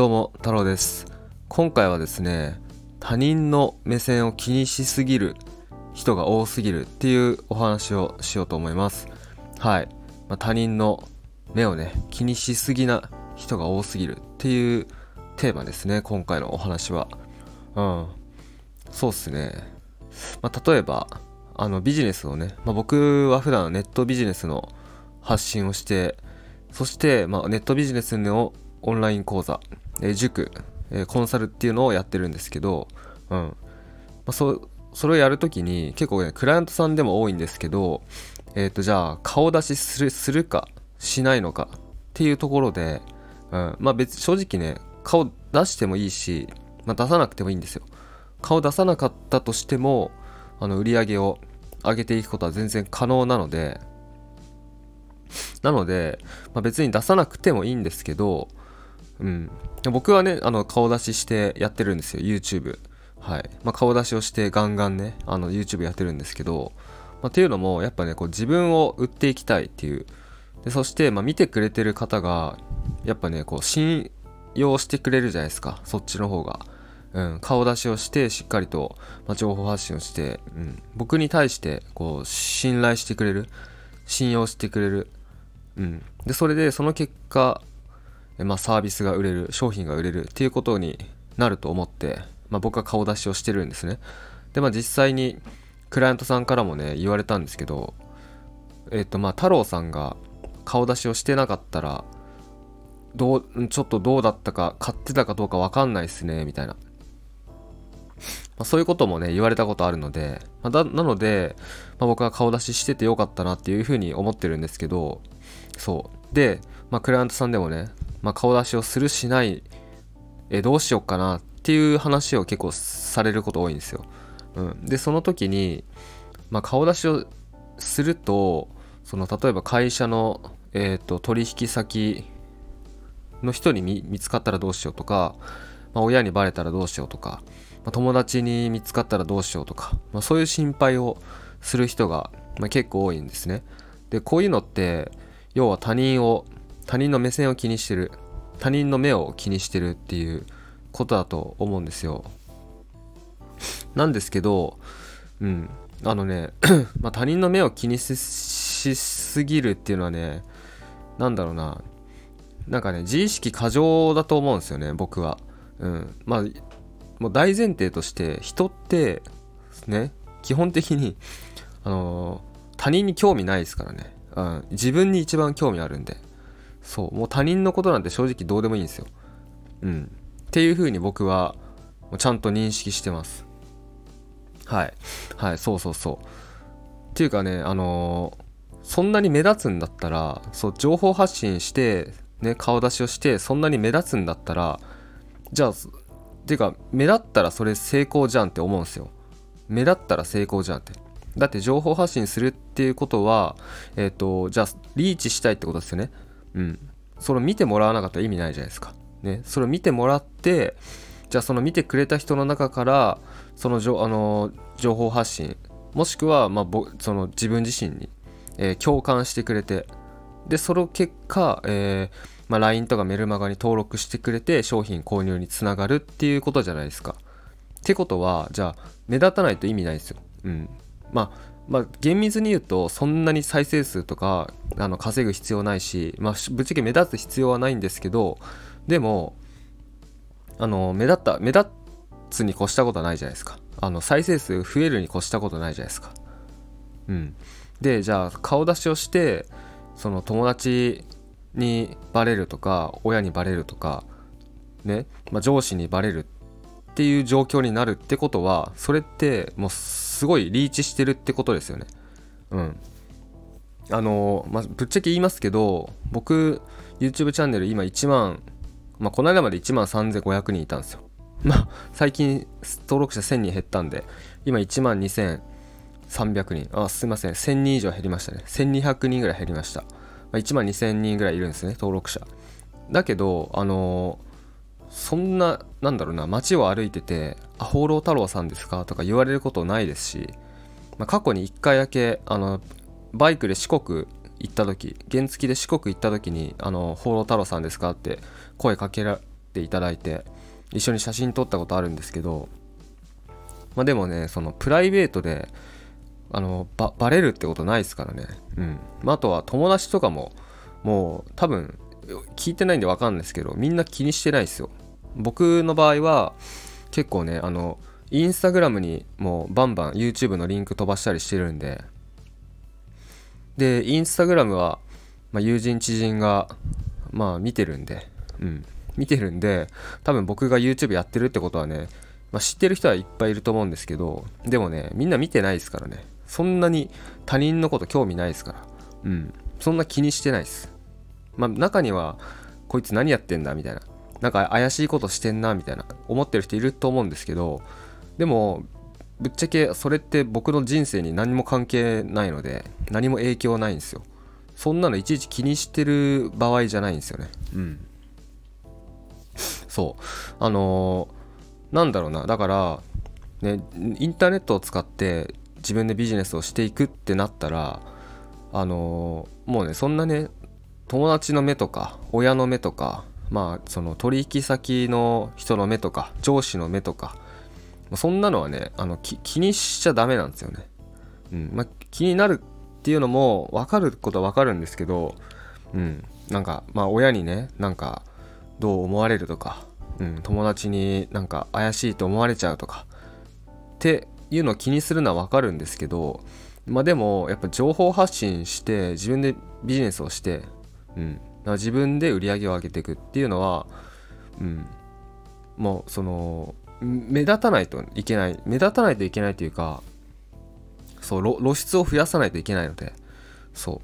どうも太郎です。今回はですね他人の目線を気にしすぎる人が多すぎるっていうお話をしようと思います。はい、まあ、他人の目をね気にしすぎな人が多すぎるっていうテーマですね今回のお話は。うん。そうっすね。まあ、例えばあのビジネスをね、まあ、僕は普段ネットビジネスの発信をしてそして、まあ、ネットビジネスのオンライン講座、え塾、えコンサルっていうのをやってるんですけど、うん。まあ、そそれをやるときに結構ねクライアントさんでも多いんですけど、えっ、とじゃあ顔出しするするかしないのかっていうところで、うん、まあ別正直ね顔出してもいいし、まあ、出さなくてもいいんですよ。顔出さなかったとしてもあの売り上げを上げていくことは全然可能なのでなので、まあ、別に出さなくてもいいんですけど、うん、僕はねあの顔出ししてやってるんですよ YouTube はい。まあ、顔出しをしてガンガンねあの YouTube やってるんですけど、まあ、っていうのもやっぱねこう自分を売っていきたいっていう。でそして、まあ、見てくれてる方がやっぱねこう信用してくれるじゃないですかそっちの方が、うん、顔出しをしてしっかりと、まあ、情報発信をして、うん、僕に対してこう信頼してくれる信用してくれる、うん、でそれでその結果まあ、サービスが売れる商品が売れるっていうことになると思って、まあ、僕は顔出しをしてるんですね。でまあ実際にクライアントさんからもね言われたんですけどえっ、とまあ太郎さんが顔出しをしてなかったらどうちょっとどうだったか買ってたかどうか分かんないっすねみたいな、まあ、そういうこともね言われたことあるので、まあ、だなので、まあ、僕は顔出ししててよかったなっていうふうに思ってるんですけどそう。で、まあ、クライアントさんでもねまあ、顔出しをするしないえどうしようかなっていう話を結構されること多いんですよ。うん、でその時に、まあ、顔出しをするとその例えば会社の、えーと、取引先の人に見つかったらどうしようとか、まあ、親にバレたらどうしようとか、まあ、友達に見つかったらどうしようとか、まあ、そういう心配をする人が、ま結構多いんですね。でこういうのって要は他人を他人の目線を気にしてる他人の目を気にしてるっていうことだと思うんですよ。なんですけどうん。あのね まあ、他人の目を気にしすぎるっていうのはね何だろうな。なんかね自意識過剰だと思うんですよね僕は。うん。まあもう大前提として人ってね基本的にあのー、他人に興味ないですからね、うん、自分に一番興味あるんで。そうもう他人のことなんて正直どうでもいいんですよ。うん。っていう風に僕はちゃんと認識してます。はい。はいそうそうそう。っていうかねあのー、そんなに目立つんだったらそう情報発信してね顔出しをしてそんなに目立つんだったらじゃあっていうか目立ったらそれ成功じゃんって思うんですよ。目立ったら成功じゃんって。だって情報発信するっていうことはえっ、ー、とじゃあリーチしたいってことですよね。うん。それを見てもらわなかったら意味ないじゃないですか。ね。それを見てもらって、じゃあその見てくれた人の中から、そのあの情報発信、もしくは、まあ、その自分自身に、えー、共感してくれて、で、その結果、えーまあ、LINE とかメルマガに登録してくれて商品購入につながるっていうことじゃないですか。ってことは、じゃあ、目立たないと意味ないですよ。うん。まあ、まあ、厳密に言うとそんなに再生数とかあの稼ぐ必要ないし、まあ、ぶっちゃけ目立つ必要はないんですけどでもあの目立った目立つに越したことはないじゃないですか。あの再生数増えるに越したことないじゃないですか。うん。でじゃあ顔出しをしてその友達にバレるとか親にバレるとかね、まあ、上司にバレるってっていう状況になるってことはそれってもうすごいリーチしてるってことですよね。うん。あのまあ、ぶっちゃけ言いますけど僕 YouTube チャンネル今1万まあこの間まで1万3500人いたんですよ。まあ最近登録者1000人減ったんで今1万2300人。あすいません。1000人以上減りましたね。1200人ぐらい減りました、まあ、1万2000人ぐらいいるんですね登録者。だけどあのそんななんだろうな街を歩いてて「あ放浪太郎さんですか?」とか言われることないですし、まあ、過去に1回だけあのバイクで四国行った時原付で四国行った時に「あの放浪太郎さんですか?」って声かけらっていただいて一緒に写真撮ったことあるんですけど、まあ、でもねそのプライベートであのババレるってことないですからねうん、まあ、あとは友達とかももう多分聞いてないんで分かんないですけどみんな気にしてないですよ。僕の場合は結構ねあのインスタグラムにもうバンバン YouTube のリンク飛ばしたりしてるんで。でインスタグラムは、まあ、友人知人がまあ見てるんで。うん。見てるんで多分僕が YouTube やってるってことはね、まあ、知ってる人はいっぱいいると思うんですけどでもねみんな見てないですからね。そんなに他人のこと興味ないですから。うん。そんな気にしてないです。まあ中にはこいつ何やってんだみたいな。なんか怪しいことしてんなみたいな。思ってる人いると思うんですけどでもぶっちゃけそれって僕の人生に何も関係ないので何も影響ないんですよ。そんなのいちいち気にしてる場合じゃないんですよね。うん。そう。あのー、なんだろうな。だからねインターネットを使って自分でビジネスをしていくってなったらあのー、もうねそんなね友達の目とか親の目とかまあその取引先の人の目とか上司の目とかそんなのはねあの気にしちゃダメなんですよね、うん。まあ、気になるっていうのも分かることは分かるんですけどうん。なんかまあ親にねなんかどう思われるとか、うん、友達になんか怪しいと思われちゃうとかっていうのを気にするのは分かるんですけどまあでもやっぱ情報発信して自分でビジネスをして、うん、だから自分で売り上げを上げていくっていうのは、うん、もうその目立たないといけない目立たないといけないというかそう露出を増やさないといけないのでそ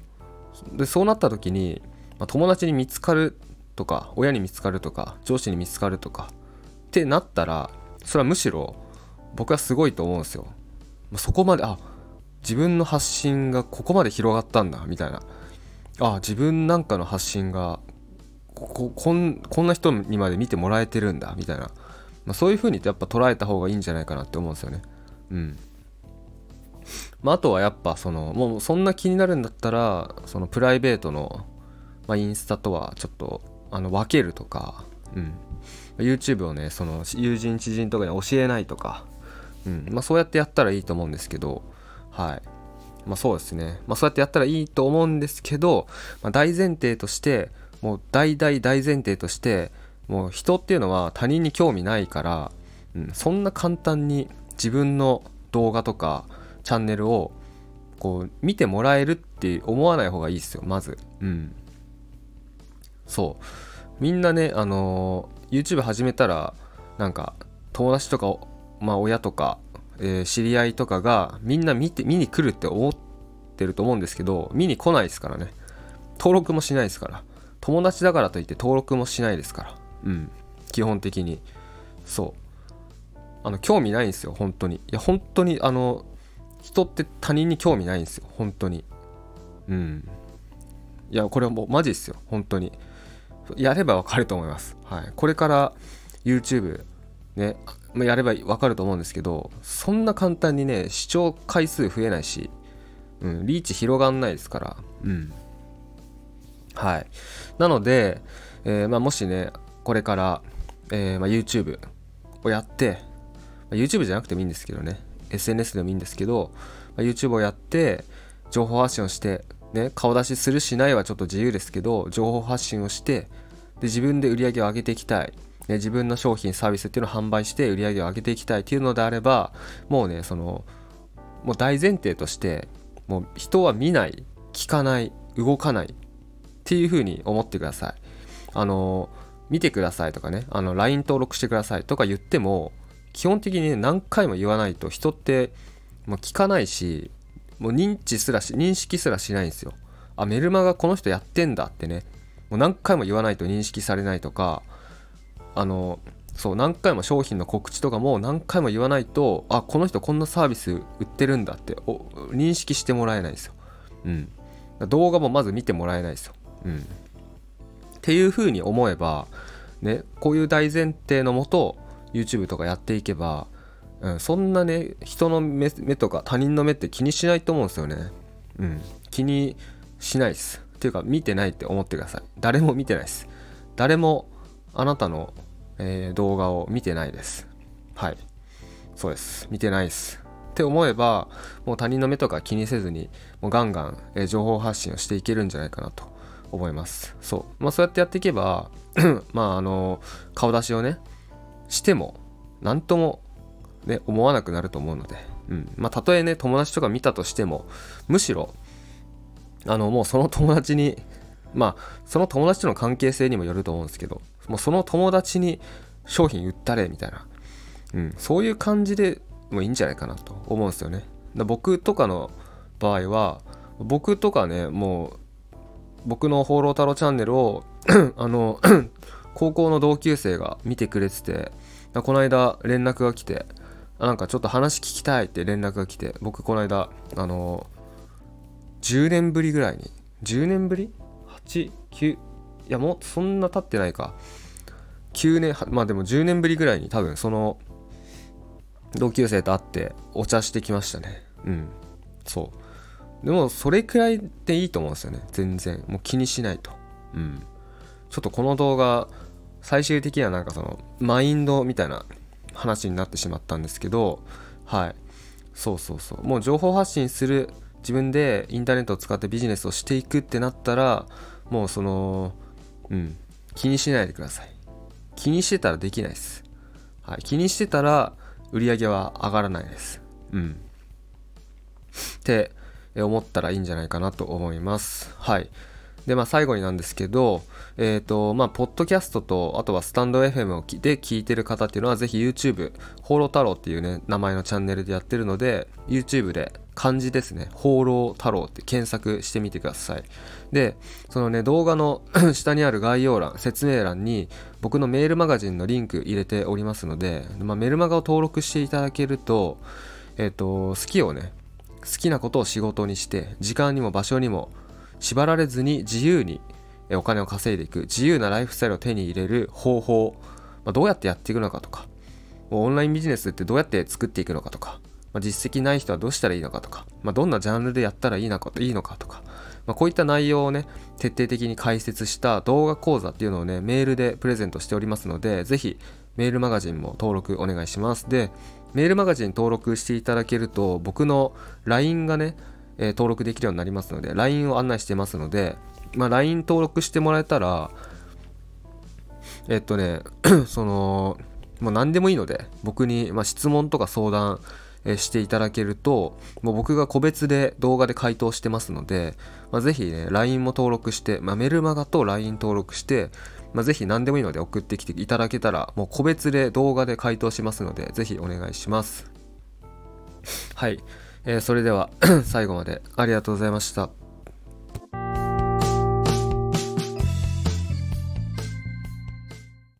う。でそうなった時に、まあ、友達に見つかるとか親に見つかるとか上司に見つかるとかってなったらそれはむしろ僕はすごいと思うんですよ。そこまであ自分の発信がここまで広がったんだみたいな。あ自分なんかの発信がここんこんな人にまで見てもらえてるんだみたいなまあ、そういう風にやっぱ捉えた方がいいんじゃないかなって思うんですよね。うん。まあ、あとはやっぱそのもうそんな気になるんだったらそのプライベートの、まあ、インスタとはちょっとあの分けるとか、うん、YouTube をねその友人知人とかに教えないとか、うんまあ、そうやってやったらいいと思うんですけどはいまあそうですね。まあそうやってやったらいいと思うんですけど、まあ、大前提としてもう大大大前提としてもう人っていうのは他人に興味ないから、うん、そんな簡単に自分の動画とかチャンネルをこう見てもらえるって思わない方がいいですよまず。うん。そう。みんなねあのー、YouTube 始めたらなんか友達とかまあ親とか、えー、知り合いとかがみんな見て見に来るって思ってると思うんですけど見に来ないですからね。登録もしないですから。友達だからといって登録もしないですから。うん。基本的に。そう。あの興味ないんですよ。本当に。いや本当にあの人って他人に興味ないんですよ。本当に。うん。いやこれはもうマジですよ。本当に。やればわかると思います。はい。これから YouTube ねやればわかると思うんですけどそんな簡単にね視聴回数増えないし、うん、リーチ広がんないですから。うん。はい。なので、えーまあ、もしねこれから、えー、まあ、YouTube をやって、まあ、YouTube じゃなくてもいいんですけどね SNS でもいいんですけど、まあ、YouTube をやって情報発信をしてね、顔出しするしないはちょっと自由ですけど情報発信をしてで自分で売り上げを上げていきたい、ね、自分の商品サービスっていうのを販売して売り上げを上げていきたいっていうのであればもうねそのもう大前提としてもう人は見ない聞かない動かないっていうふうに思ってくださいあの見てくださいとかね、あの、LINE 登録してくださいとか言っても、基本的にね、何回も言わないと人ってもう聞かないし、もう認知すらし、認識すらしないんですよ。あ、メルマガこの人やってんだってね、もう何回も言わないと認識されないとか、あの、そう、何回も商品の告知とかも何回も言わないと、あ、この人こんなサービス売ってるんだって認識してもらえないですよ。うん。動画もまず見てもらえないですよ。うん。っていうふうに思えば、ね、こういう大前提のもと YouTube とかやっていけば、うん、そんなね人の目とか他人の目って気にしないと思うんですよね。うん、気にしないです。っていうか見てないって思ってください。誰も見てないです。誰もあなたのえー、動画を見てないです。はい。そうです。見てないです。って思えば、もう他人の目とか気にせずに、もうガンガン、えー、情報発信をしていけるんじゃないかなと思います。そう。まあそうやってやっていけば、まああの、顔出しをね、しても、なんとも、ね、思わなくなると思うので、うん。まあたとえね、友達とか見たとしても、むしろ、あの、もうその友達に、まあ、その友達との関係性にもよると思うんですけど、もうその友達に商品売ったれみたいな、うん、そういう感じでもいいんじゃないかなと思うんですよね。僕とかの場合は、僕とかね、もう、僕の放浪太郎チャンネルを あの 高校の同級生が見てくれてて、この間連絡が来て、なんかちょっと話聞きたいって連絡が来て、僕この間、あの、10年ぶりぐらいに、10年ぶり ?8、9、いやもうそんな経ってないか。9年、まあでも10年ぶりぐらいに多分その同級生と会ってお茶してきましたね。うん。そう。でもそれくらいでいいと思うんですよね。全然。もう気にしないと。うん。ちょっとこの動画、最終的にはなんかその、マインドみたいな話になってしまったんですけど、はい。そうそうそう。もう情報発信する、自分でインターネットを使ってビジネスをしていくってなったら、もうその、うん、気にしないでください。気にしてたらできないです。はい。気にしてたら、売り上げは上がらないです。うん。って思ったらいいんじゃないかなと思います。はい。で、まあ最後になんですけど、えっ、ー、と、まあ、ポッドキャストと、あとはスタンド FM で聞いてる方っていうのは、ぜひ YouTube、放浪太郎っていうね、名前のチャンネルでやってるので、YouTube で漢字ですね、放浪太郎って検索してみてください。で、そのね、動画の 下にある概要欄、説明欄に、僕のメールマガジンのリンク入れておりますので、まあ、メルマガを登録していただけると、えっ、ー、と、好きをね、好きなことを仕事にして、時間にも場所にも縛られずに自由にお金を稼いでいく自由なライフスタイルを手に入れる方法、まあ、どうやってやっていくのかとかオンラインビジネスってどうやって作っていくのかとか、まあ、実績ない人はどうしたらいいのかとか、まあ、どんなジャンルでやったらいいのかいいのかとか、ま、こういった内容をね徹底的に解説した動画講座っていうのをねメールでプレゼントしておりますのでぜひメールマガジンも登録お願いします。でメールマガジン登録していただけると僕の LINE がねえ、登録できるようになりますので、LINE を案内してますので、まあ、LINE 登録してもらえたら、えっとね、その、もう何でもいいので、僕に、まあ、質問とか相談、えしていただけると、もう僕が個別で動画で回答してますので、まあ、ぜひね、LINE も登録して、まあ、メルマガと LINE 登録して、まあ、ぜひ何でもいいので送ってきていただけたら、もう個別で動画で回答しますので、ぜひお願いします。はい。えー、それでは 最後までありがとうございました。